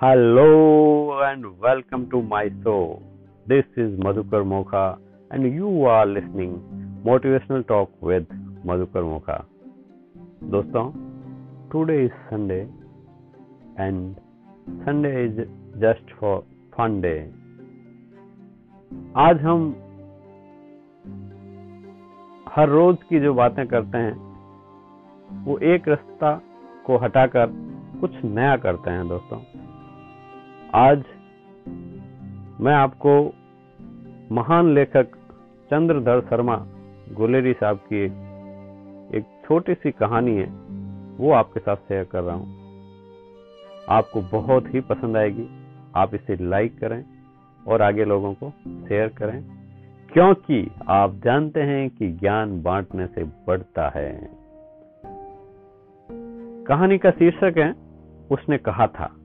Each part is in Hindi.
Hello and welcome to my show. This is Madhukar Mokha and you are listening Motivational Talk with Madhukar Mokha. दोस्तों today is Sunday and Sunday is just for fun day. आज हम हर रोज की जो बातें करते हैं वो एक रास्ता को हटाकर कुछ नया करते हैं दोस्तों आज मैं आपको महान लेखक चंद्रधर शर्मा गुलेरी साहब की एक, छोटी सी कहानी है वो आपके साथ शेयर कर रहा हूँ। आपको बहुत ही पसंद आएगी आप इसे लाइक करें और आगे लोगों को शेयर करें क्योंकि आप जानते हैं कि ज्ञान बांटने से बढ़ता है। कहानी का शीर्षक है उसने कहा था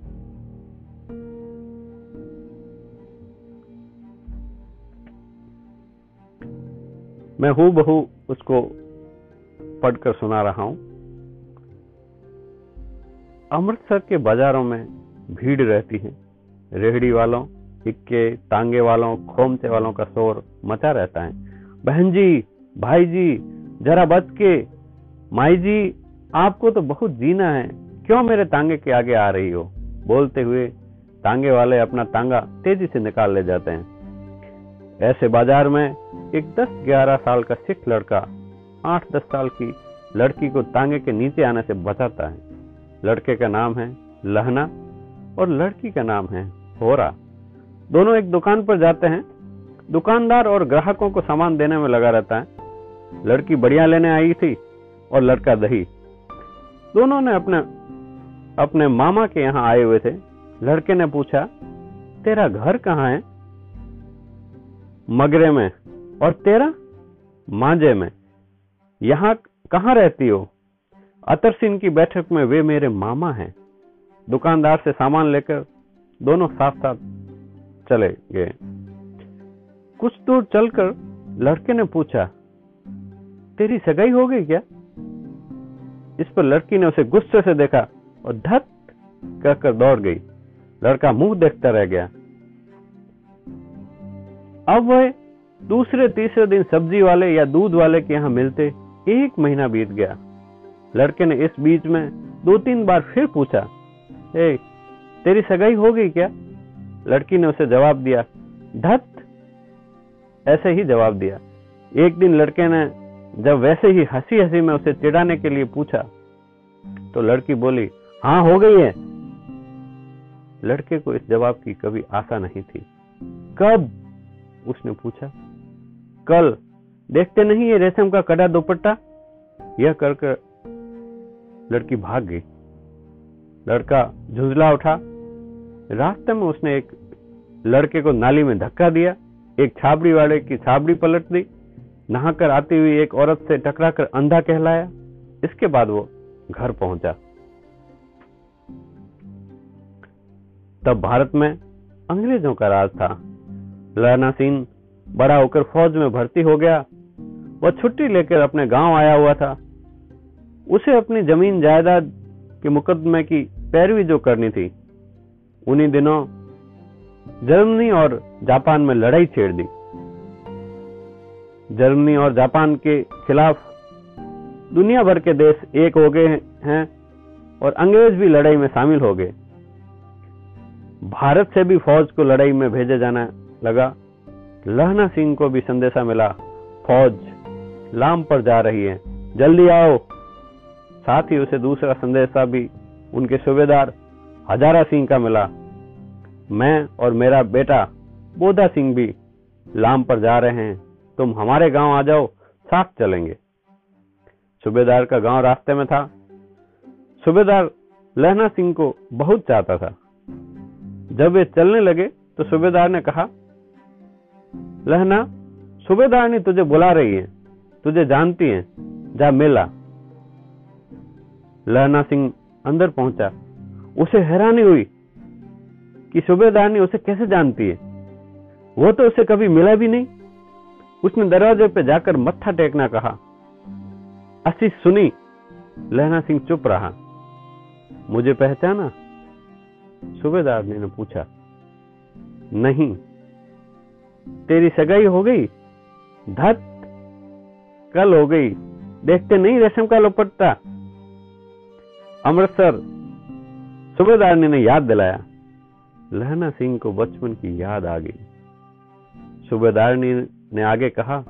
मैं हूँ बहू उसको पढ़कर सुना रहा हूँ। अमृतसर के बाजारों में भीड़ रहती है। रेहड़ी वालों, इक्के टांगे वालों, खोमचे वालों का शोर मचा रहता है। बहन जी, भाई जी, जरा बच के। माई जी, आपको तो बहुत जीना है। क्यों मेरे तांगे के आगे आ रही हो? बोलते हुए तांगे वाले अपना तांगा तेज़ी से निकाल ले जाते हैं। ऐसे बाज़ार में एक 10-11 साल का सिख लड़का 8-10 साल की लड़की को तांगे के नीचे आने से बचाता है। लड़के का नाम है लहना और लड़की का नाम है होरा। दोनों एक दुकान पर जाते हैं। दुकानदार और ग्राहकों को सामान देने में लगा रहता है। लड़की बढ़िया लेने आई थी और लड़का दही। दोनों ने अपने अपने मामा के यहाँ आए हुए थे। लड़के ने पूछा, तेरा घर कहाँ है? मगरे में और तेरा मांझे में। यहाँ कहाँ रहती हो? अतर सिंह की बैठक में वे मेरे मामा हैं। दुकानदार से सामान लेकर दोनों साथ साथ चले गए। कुछ दूर चलकर लड़के ने पूछा, तेरी सगाई हो गई क्या? इस पर लड़की ने उसे गुस्से से देखा और धत कहकर दौड़ गई। लड़का मुँह देखता रह गया। अब वह दूसरे तीसरे दिन सब्ज़ी वाले या दूध वाले के यहाँ मिलते एक महीना बीत गया। लड़के ने इस बीच में दो तीन बार फिर पूछा ए, तेरी सगाई हो गई क्या? लड़की ने उसे जवाब दिया धत! ऐसे ही जवाब दिया। एक दिन लड़के ने जब वैसे ही हँसी हँसी में उसे चिढ़ाने के लिए पूछा तो लड़की बोली हाँ हो गई है। लड़के को इस जवाब की कभी आशा नहीं थी। कब? उसने पूछा, कल देखते नहीं ये रेशम का कड़ा दुपट्टा? यह कर कर लड़की भाग गई। लड़का झुंझला उठा। रास्ते में उसने एक लड़के को नाली में धक्का दिया, एक छाबड़ी वाले की छाबड़ी पलट दी, नहाकर आती हुई एक औरत से टकराकर अंधा कहलाया। इसके बाद वो घर पहुँचा। तब भारत में अंग्रेज़ों का राज था। लहना सिंह बड़ा होकर फौज में भर्ती हो गया। वह छुट्टी लेकर अपने गाँव आया हुआ था। उसे अपनी ज़मीन जायदाद के मुकदमे की पैरवी जो करनी थी, उन्हीं दिनों जर्मनी और जापान में लड़ाई छेड़ दी। जर्मनी और जापान के खिलाफ दुनिया भर के देश एक हो गए हैं और अंग्रेज़ भी लड़ाई में शामिल हो गए। भारत से भी फौज को लड़ाई में भेजा जाना लगा। लहना सिंह को भी संदेशा मिला, फौज, लाम पर जा रही है, जल्दी आओ। साथ ही उसे दूसरा संदेशा भी उनके सूबेदार हजारा सिंह का मिला। मैं और मेरा बेटा बोधा सिंह भी लाम पर जा रहे हैं। तुम हमारे गाँव आ जाओ, साथ चलेंगे। सूबेदार का गाँव रास्ते में था। सूबेदार लहना सिंह को बहुत चाहता था। जब वे चलने लगे तो सूबेदार ने कहा लहना सूबेदार ने तुझे बुला रही है, तुझे जानती है, जा मेला। लहना सिंह अंदर पहुँचा। उसे हैरानी हुई कि सूबेदार ने उसे कैसे जानती है। वो तो उसे कभी मिला भी नहीं। उसने दरवाजे पे जाकर मत्था टेकना कहा। असी सुनी, लहना सिंह चुप रहा। मुझे पहचाना? सूबेदार ने पूछा। नहीं तेरी सगाई हो गई, धत कल हो गई। देखते नहीं रेशम का लोपटता। अमृतसर, सूबेदार ने याद दिलाया। लहना सिंह को बचपन की याद आ गई। सूबेदार ने आगे कहा,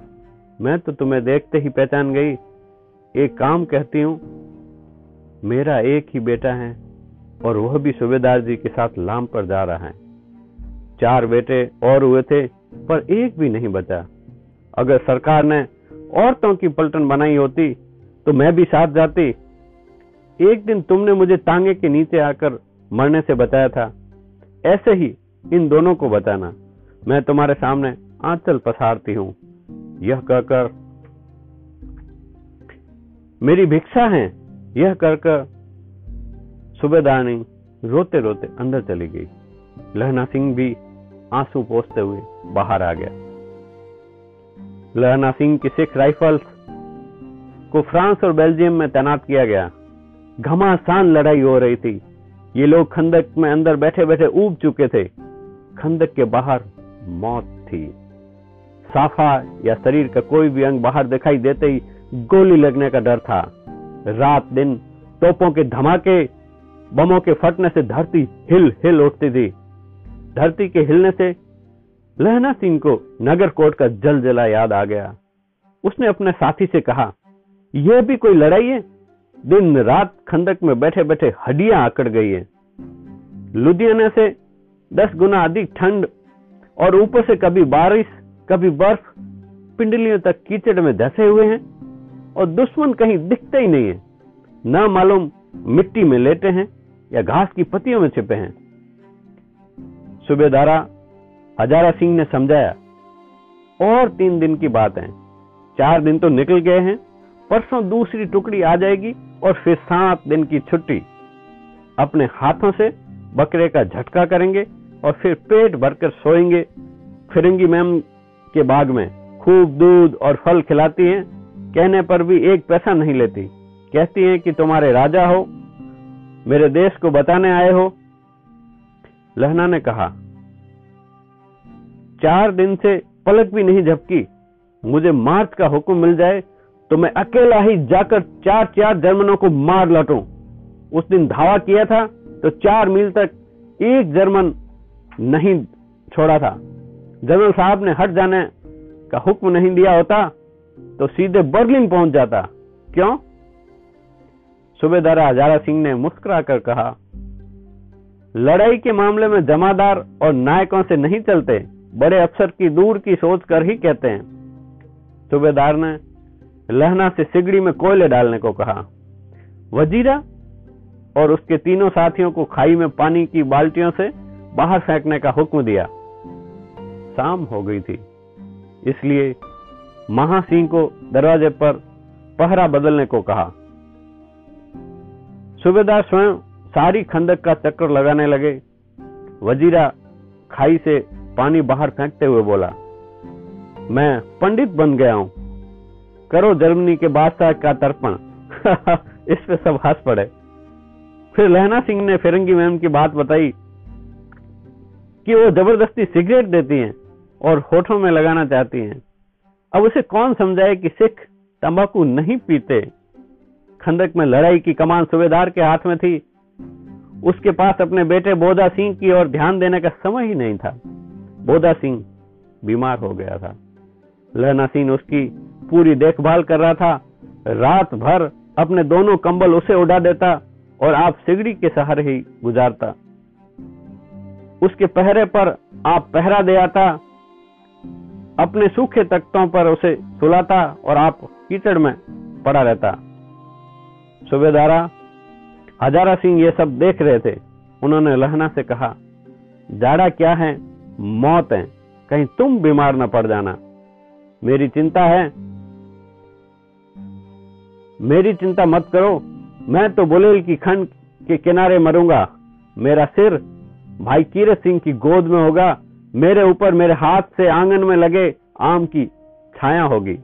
मैं तो तुम्हें देखते ही पहचान गई। एक काम कहती हूँ, मेरा एक ही बेटा है और वह भी सूबेदार जी के साथ लाम पर जा रहा है। चार बेटे और हुए थे पर एक भी नहीं बचा। अगर सरकार ने औरतों की पलटन बनाई होती तो मैं भी साथ जाती। एक दिन तुमने मुझे तांगे के नीचे आकर मरने से बताया था। ऐसे ही इन दोनों को बताना मैं तुम्हारे सामने आंचल पसारती हूँ। यह कहकर मेरी भिक्षा है। यह कहकर सुबेदारनी रोते रोते अंदर चली गई। लहना सिंह भी आँसू पोसते हुए बाहर आ गया। लहना सिंह की सिख राइफल्स को फ्रांस और बेल्जियम में तैनात किया गया। घमासान लड़ाई हो रही थी। ये लोग खंदक में अंदर बैठे बैठे उब चुके थे। खंदक के बाहर मौत थी। साफा या शरीर का कोई भी अंग बाहर दिखाई देते ही गोली लगने का डर था। रात दिन तोपों के धमाके, बमों के फटने से धरती हिल हिल उठती थी। धरती के हिलने से लहना सिंह को नगर कोट का जल जला याद आ गया। उसने अपने साथी से कहा यह भी कोई लड़ाई है? दिन रात खंदक में बैठे बैठे हड्डियाँ आकड़ गई है। लुधियाना से दस गुना अधिक ठंड और ऊपर से कभी बारिश, कभी बर्फ़, पिंडलियों तक कीचड़ में धसे हुए हैं और दुश्मन कहीं दिखते ही नहीं है। न मालूम मिट्टी में लेटे हैं या घास की पत्तियों में छिपे हैं। सुबेदारा, हजारा सिंह ने समझाया, और तीन दिन की बात है। चार दिन तो निकल गए हैं, परसों दूसरी टुकड़ी आ जाएगी और फिर सात दिन की छुट्टी। अपने हाथों से बकरे का झटका करेंगे और फिर पेट भरकर सोएँगे। फिरंगी मैम के बाग में खूब दूध और फल खिलाती हैं, कहने पर भी एक पैसा नहीं लेती। कहती हैं कि तुम्हारे राजा हो, मेरे देश को बताने आए हो। लहना ने कहा चार दिन से पलक भी नहीं झपकी। मुझे मार्च का हुक्म मिल जाए तो मैं अकेला ही जाकर चार चार जर्मनों को मार लटू। उस दिन धावा किया था तो चार मील तक एक जर्मन नहीं छोड़ा था। जनरल साहब ने हट जाने का हुक्म नहीं दिया होता तो सीधे बर्लिन पहुँच जाता। क्यों? सुबेदारा हजारा सिंह ने मुस्कुराकर कहा, लड़ाई के मामले में जमादार और नायकों से नहीं चलते। बड़े अफसर की दूर की सोच कर ही कहते हैं। सूबेदार ने लहना से सिगड़ी में कोयले डालने को कहा। वजीरा और उसके तीनों साथियों को खाई में पानी की बाल्टियों से बाहर फेंकने का हुक्म दिया। शाम हो गई थी। इसलिए महासिंह को दरवाजे पर पहरा बदलने को कहा। सूबेदार स्वयं सारी खंदक का चक्कर लगाने लगे। वजीरा खाई से पानी बाहर फेंकते हुए बोला, मैं पंडित बन गया हूँ। करो जर्मनी के बादशाह का तर्पण। इस पे सब हंस पड़े। फिर लहना सिंह ने फिरंगी मैम की बात बताई कि वो ज़बरदस्ती सिगरेट देती हैं और होठों में लगाना चाहती हैं। अब उसे कौन समझाए कि सिख तंबाकू नहीं पीते? खंदक में लड़ाई की कमान सुबेदार के हाथ में थी। उसके पास अपने बेटे बोधा सिंह की ओर ध्यान देने का समय ही नहीं था। बोधा सिंह बीमार हो गया था। लहना सिंह उसकी पूरी देखभाल कर रहा था। रात भर अपने दोनों कंबल उसे उड़ा देता और आप सिगड़ी के सहारे ही गुजारता। उसके पहरे पर आप पहरा दे आता, अपने सूखे तख्तों पर उसे सुलाता और आप कीचड़ में पड़ा रहता। सुबेदारा, हजारा सिंह ये सब देख रहे थे। उन्होंने लहना से कहा, जाड़ा क्या है? मौत है। कहीं तुम बीमार न पड़ जाना। मेरी चिंता है। मेरी चिंता मत करो। मैं तो बुलेल की खंड के किनारे मरूँगा। मेरा सिर भाई कीरत सिंह की गोद में होगा। मेरे ऊपर मेरे हाथ से आँगन में लगे आम की छाया होगी।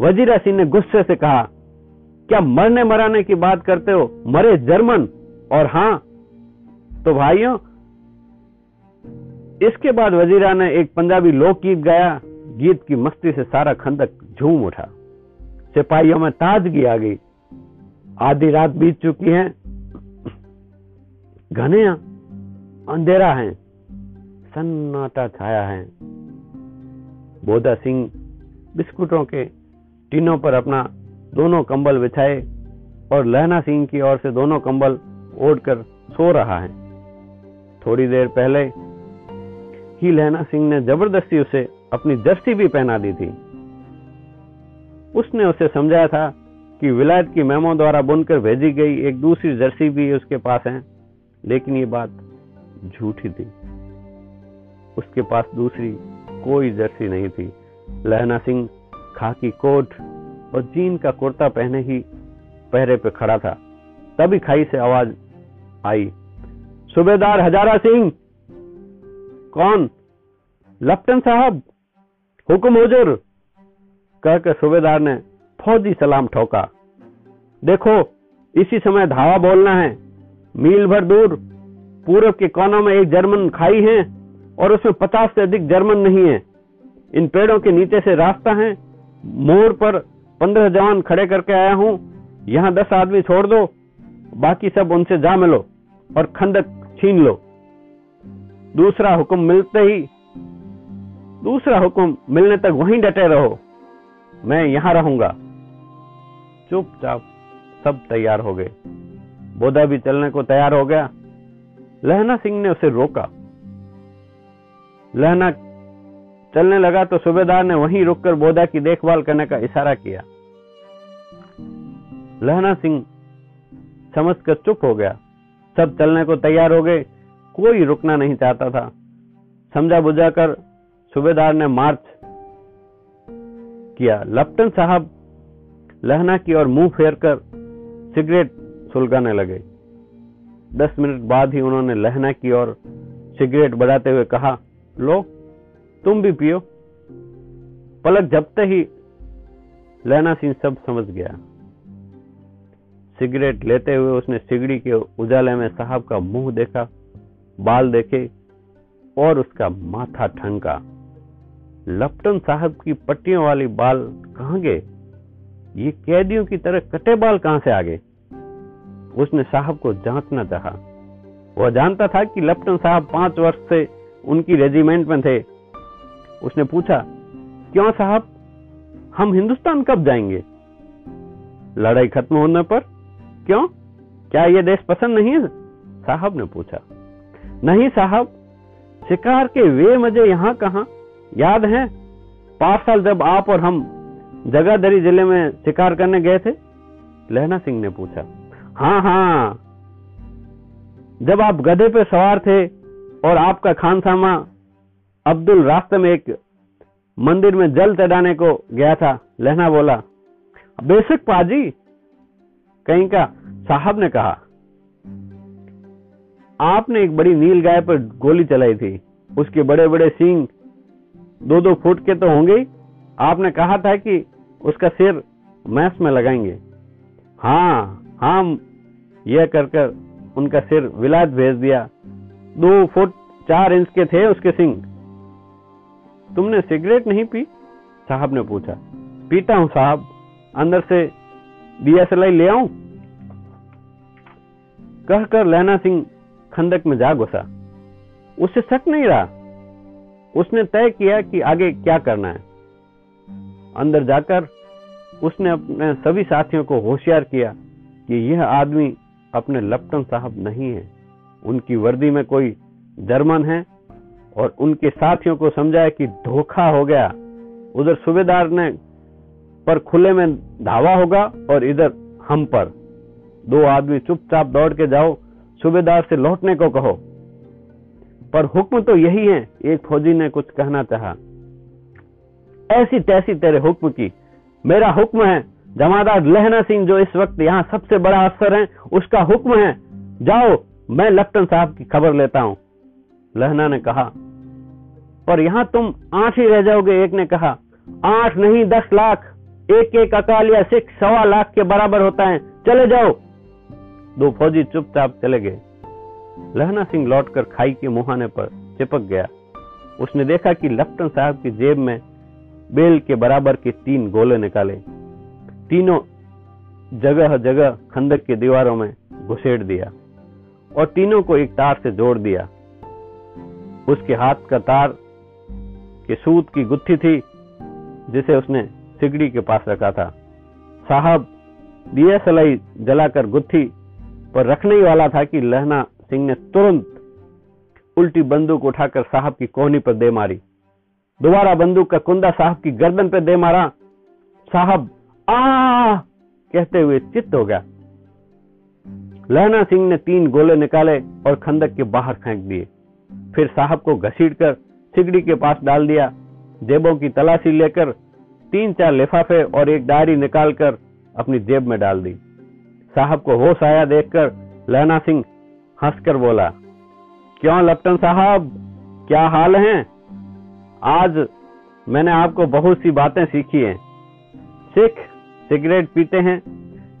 वजीरा सिंह ने गुस्से से कहा, क्या मरने मराने की बात करते हो? मरे जर्मन? और हाँ तो भाइयों इसके बाद वजीरा ने एक पंजाबी लोकगीत गाया। गीत की मस्ती से सारा खंदक झूम उठा। सिपाहियों में ताजगी आ गई। आधी रात बीत चुकी है। घने अंधेरा है। सन्नाटा छाया है। बोधा सिंह बिस्कुटों के टीनों पर अपना दोनों कंबल बिछाए और लहना सिंह की ओर से दोनों कंबल ओढ़कर सो रहा है। थोड़ी देर पहले ही लहना सिंह ने ज़बरदस्ती उसे अपनी जर्सी भी पहना दी थी। उसने उसे समझाया था कि विलायत की मेमो द्वारा बुनकर भेजी गई एक दूसरी जर्सी भी उसके पास है, लेकिन ये बात झूठी थी। उसके पास दूसरी कोई जर्सी नहीं थी। लहना सिंह खाकी कोट और जीन का कुर्ता पहने ही पहरे पे खड़ा था। तभी खाई से आवाज़ आई, सूबेदार हजारा सिंह कौन? लप्टन साहब, हुक्म हुजूर कहकर सूबेदार ने फौजी सलाम ठोका। देखो, इसी समय धावा बोलना है। मील भर दूर पूर्व के कोनों में एक जर्मन खाई है और उसमें पचास से अधिक जर्मन नहीं है। इन पेड़ों के नीचे से रास्ता है। मोड़ पर पंद्रह जवान खड़े करके आया हूँ। यहाँ दस आदमी छोड़ दो। बाकी सब उनसे जा मिलो और खंदक छीन लो। दूसरा हुक्म मिलते ही, दूसरा हुक्म मिलने तक वहीं डटे रहो। मैं यहाँ रहूँगा। चुपचाप सब तैयार हो गए। बोधा भी चलने को तैयार हो गया। लहना सिंह ने उसे रोका। लहना चलने लगा तो सूबेदार ने वहीं रुककर बोधा की देखभाल करने का इशारा किया। लहना सिंह समझकर चुप हो गया। सब चलने को तैयार हो गए। कोई रुकना नहीं चाहता था। समझा बुझाकर सूबेदार ने मार्च किया। लप्टन साहब लहना की ओर मुँह फेरकर सिगरेट सुलगाने लगे। दस मिनट बाद ही उन्होंने लहना की ओर सिगरेट बढ़ाते हुए कहा, लो, तुम भी पियो। पलक झपते ही लहना सिंह सब समझ गया। सिगरेट लेते हुए उसने सिगड़ी के उजाले में साहब का मुँह देखा। बाल देखे और उसका माथा ठनका। लपटन साहब की पट्टियों वाली बाल कहाँ गए? ये कैदियों की तरह कटे बाल कहाँ से आ गए? उसने साहब को जांचना चाहा। वह जानता था कि लपटन साहब पाँच वर्ष से उनकी रेजिमेंट में थे। उसने पूछा, क्यों साहब? हम हिंदुस्तान कब जाएँगे? लड़ाई खत्म होने पर? क्यों? क्या यह देश पसंद नहीं है? साहब ने पूछा। नहीं साहब, शिकार के वे मज़े यहाँ कहा? याद है, पाँच साल जब आप और हम जगाधरी ज़िले में शिकार करने गए थे? लहना सिंह ने पूछा। हाँ हाँ। जब आप गधे पे सवार थे और आपका खानसामा अब्दुल रास्ते में एक मंदिर में जल चढ़ाने को गया था, लहना बोला, बेशक पाजी, कहीं का साहब ने कहा। आपने एक बड़ी नील गाय पर गोली चलाई थी। उसके बड़े बड़े सींग दो दो फुट के तो होंगे आपने कहा था कि उसका सिर मैस में लगाएँगे। हाँ हाँ यह कर कर उनका सिर विलायत भेज दिया। दो फुट चार इंच के थे उसके सिंग। तुमने सिगरेट नहीं पी? साहब ने पूछा। पीता हूँ साहब। अंदर से दिया ले आऊँ? कहकर लहना सिंह खंदक में जा घुसा। उससे शक नहीं रहा। उसने तय किया कि आगे क्या करना है। अंदर जाकर उसने अपने सभी साथियों को होशियार किया कि यह आदमी अपने लपटन साहब नहीं है। उनकी वर्दी में कोई जर्मन है और उनके साथियों को समझाया कि धोखा हो गया। उधर सूबेदार ने पर खुले में धावा होगा और इधर हम पर। दो आदमी चुपचाप दौड़ के जाओ। सूबेदार से लौटने को कहो। पर हुक्म तो यही है, एक फौजी ने कुछ कहना चाहा। ऐसी तैसी तेरे हुक्म की। मेरा हुक्म है, जमादार लहना सिंह जो इस वक्त यहाँ सबसे बड़ा अफसर है, उसका हुक्म है, जाओ, मैं लप्टन साहब की खबर लेता हूँ। लहना ने कहा, पर यहाँ तुम आठ ही रह जाओगे, एक ने कहा, आठ नहीं, दस लाख एक एक अकाल या सिख सवा लाख के बराबर होता है, चले जाओ। दो फौजी चुपचाप चले गए। लहना सिंह लौटकर खाई के मुहाने पर चिपक गया। उसने देखा कि लफ्टन साहब की जेब में बेल के बराबर के तीन गोले निकाले। तीनों जगह जगह खंदक की दीवारों में घुसेड़ दिया और तीनों को एक तार से जोड़ दिया। उसके हाथ का तार के सूत की गुत्थी थी, जिसे उसने सिगड़ी के पास रखा था। साहब, दिया सलाई जलाकर गुत्थी पर रखने ही वाला था कि लहना सिंह ने तुरंत उल्टी बंदूक उठाकर साहब की कोहनी पर दे मारी। दोबारा बंदूक का कुंदा साहब की गर्दन पर दे मारा। साहब, आ, कहते हुए चित्त हो गया। लहना सिंह ने तीन गोले निकाले और खंदक के बाहर फेंक दिए। फिर साहब को घसीट कर सिगड़ी के पास डाल दिया। जेबों की तलाशी लेकर तीन चार लिफाफे और एक डायरी निकालकर अपनी जेब में डाल दी। साहब को होश आया देखकर लहना सिंह हंसकर बोला, क्यों लप्टन साहब? क्या हाल है? आज मैंने आपको बहुत सी बातें सीखी हैं। सिख सिगरेट पीते हैं,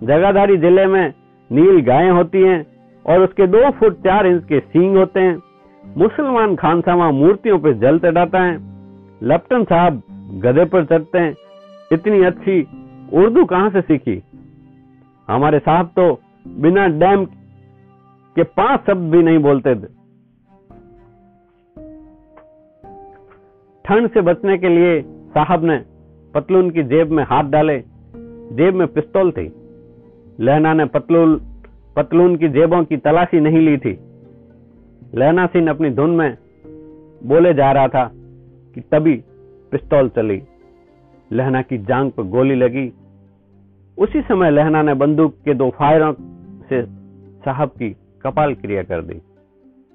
जगाधारी ज़िले में नील गायें होती हैं और उसके दो फुट चार इंच के सींग होते हैं। मुसलमान खानसामा मूर्तियों पर जल चढ़ाता है। लप्टन साहब गधे पर चढ़ते हैं। इतनी अच्छी उर्दू कहाँ से सीखी? हमारे साहब तो बिना डैम के पाँच शब्द भी नहीं बोलते थे। ठंड से बचने के लिए साहब ने पतलून की जेब में हाथ डाले। जेब में पिस्तौल थी। लहना ने पतलून पतलून की जेबों की तलाशी नहीं ली थी। लहना सिंह अपनी धुन में बोले जा रहा था कि तभी पिस्तौल चली। लहना की जांग पर गोली लगी। उसी समय लहना ने बंदूक के दो फायरों से साहब की कपाल क्रिया कर दी।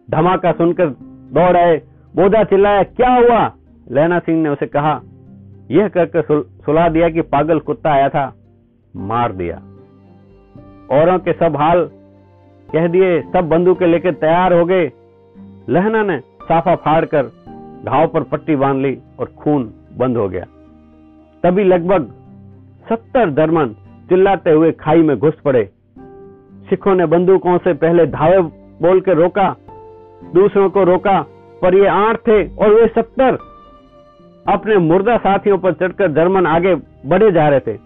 धमाका सुनकर दौड़ आए। बोधा चिल्लाया, क्या हुआ? लहना सिंह ने उसे कहा, यह कहकर सुला दिया कि पागल कुत्ता आया था, मार दिया। औरों के सब हाल कह दिए, सब बंदूकें लेकर तैयार हो गए। लहना ने साफा फाड़कर घाव पर पट्टी बाँध ली और खून बंद हो गया। तभी लगभग सत्तर जर्मन चिल्लाते हुए खाई में घुस पड़े। सिखों ने बंदूकों से पहले धावे बोल के रोका दूसरों को रोका पर ये आठ थे और वे सत्तर। अपने मुर्दा साथियों पर चढ़कर जर्मन आगे बढ़े जा रहे थे।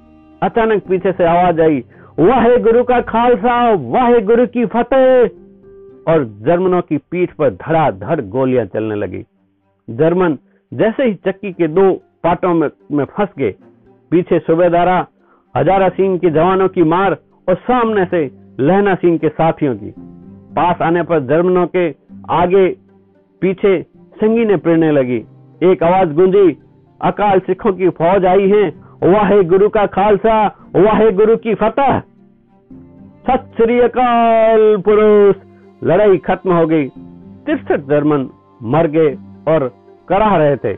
अचानक पीछे से आवाज़ आई वाहे गुरु का खालसा वाहे गुरु की फतेह! और जर्मनों की पीठ पर धड़ाधड़ गोलियाँ चलने लगी। जर्मन जैसे ही चक्की के दो पाटों में, में फंस गए पीछे सुबेदारा हजारा सिंह के जवानों की मार और सामने से लहना सिंह के साथियों की। पास आने पर जर्मनों के आगे पीछे संगीने प्रेरने लगी। एक आवाज़ गूंजी, अकाल सिखों की फौज आई है। वाहे गुरु का खालसा वाहे गुरु की फतह। सत श्री अकाल पुरुष, लड़ाई खत्म हो गई। तिरसठ जर्मन मर गए और कराह रहे थे।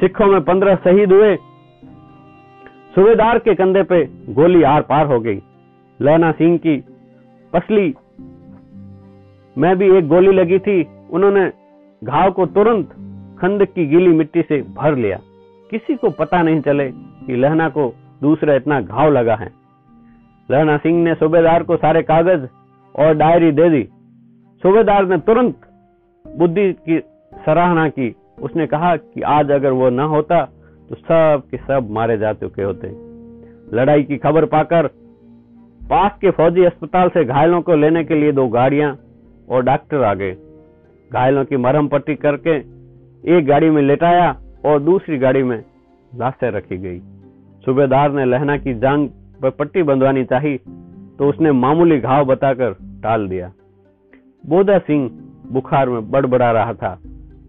सिखों में पंद्रह शहीद हुए। सुबेदार के कंधे पे गोली आर पार हो गई। लहना सिंह की पसली। में भी एक गोली लगी थी, उन्होंने घाव को तुरंत खंड की गीली मिट्टी से भर लिया। किसी को पता नहीं चले कि लहना को दूसरा इतना घाव लगा है। लहना सिंह ने सूबेदार को सारे कागज़ और डायरी दे दी। सूबेदार ने तुरंत बुद्धि की सराहना की। उसने कहा कि आज अगर वो न होता तो सब के सब मारे जा चुके होते। लड़ाई की खबर पाकर पास के फौजी अस्पताल से घायलों को लेने के लिए दो गाड़ियाँ और डॉक्टर आ गए। घायलों की मरहम पट्टी करके एक गाड़ी में लेटाया और दूसरी गाड़ी में लाशें रखी गई। सूबेदार ने लहना की जांग पर पट्टी बंधवानी चाही तो उसने मामूली घाव बताकर टाल दिया। बोधा सिंह बुखार में बड़बड़ा रहा था।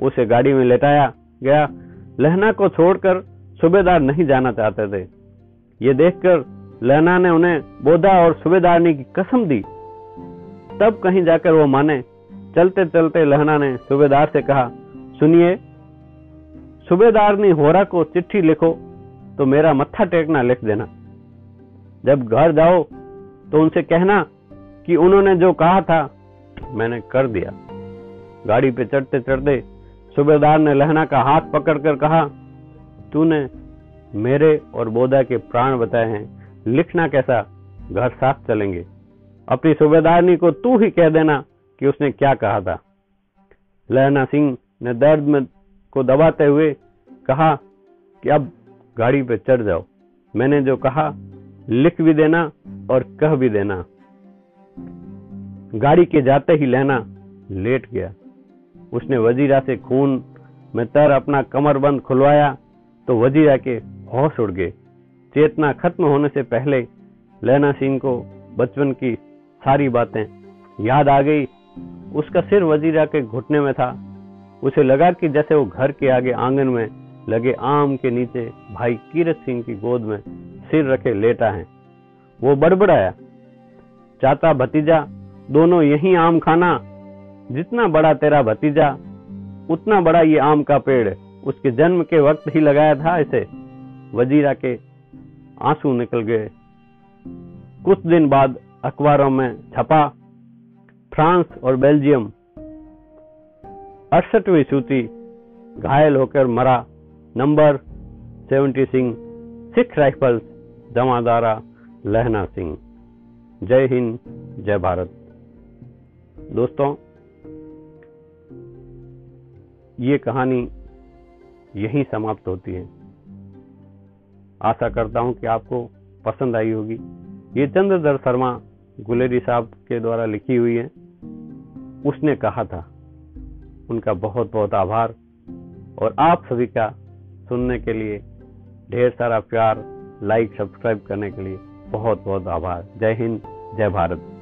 उसे गाड़ी में लेटाया गया। लहना को छोड़कर सूबेदार नहीं जाना चाहते थे। ये देखकर लहना ने उन्हें बोधा और सूबेदारनी की कसम दी। तब कहीं जाकर वो माने चलते चलते लहना ने सूबेदार से कहा, सुनिए सूबेदार ने होरा को चिट्ठी लिखो तो मेरा मत्था टेकना लिख देना। जब घर जाओ तो उनसे कहना कि उन्होंने जो कहा था, मैंने कर दिया। गाड़ी पे चढ़ते चढ़ते सूबेदार ने लहना का हाथ पकड़कर कहा तूने मेरे और बोधा के प्राण बताए हैं। लिखना कैसा? घर साथ चलेंगे। अपनी सूबेदारनी को तू ही कह देना कि उसने क्या कहा था। लहना सिंह ने दर्द में को दबाते हुए कहा कि अब गाड़ी पे चढ़ जाओ। मैंने जो कहा, लिख भी देना और कह भी देना। गाड़ी के जाते ही लहना लेट गया। उसने वजीरा से खून में तर अपना कमरबंद खुलवाया तो वजीरा के होश उड़ गए। चेतना खत्म होने से पहले लहना सिंह को बचपन की सारी बातें याद आ गई। उसका सिर वजीरा के घुटने में था। उसे लगा कि जैसे वो घर के आगे आँगन में लगे आम के नीचे भाई कीरत सिंह की गोद में सिर रखे लेटा है। वो बड़बड़ाया। चाचा भतीजा, दोनों यही आम खाना। जितना बड़ा तेरा भतीजा, उतना बड़ा ये आम का पेड़। उसके जन्म के वक्त ही लगाया था, इसे वजीरा के आँसू निकल गए। कुछ दिन बाद अखबारों में छपा, फ्रांस और बेल्जियम अड़सठवीं सूची घायल होकर मरा। Number seventy Singh, Sikh rifles, जमादारा Lahna Singh. जय हिंद, जय भारत। दोस्तों, ये कहानी यहीं समाप्त होती है। आशा करता हूँ कि आपको पसंद आई होगी। ये चंद्रधर शर्मा गुलेरी साहब के द्वारा लिखी हुई है। उसने कहा था, उनका बहुत बहुत आभार और आप सभी का सुनने के लिए ढेर सारा प्यार, लाइक, सब्सक्राइब करने के लिए बहुत बहुत आभार। जय हिंद, जय भारत।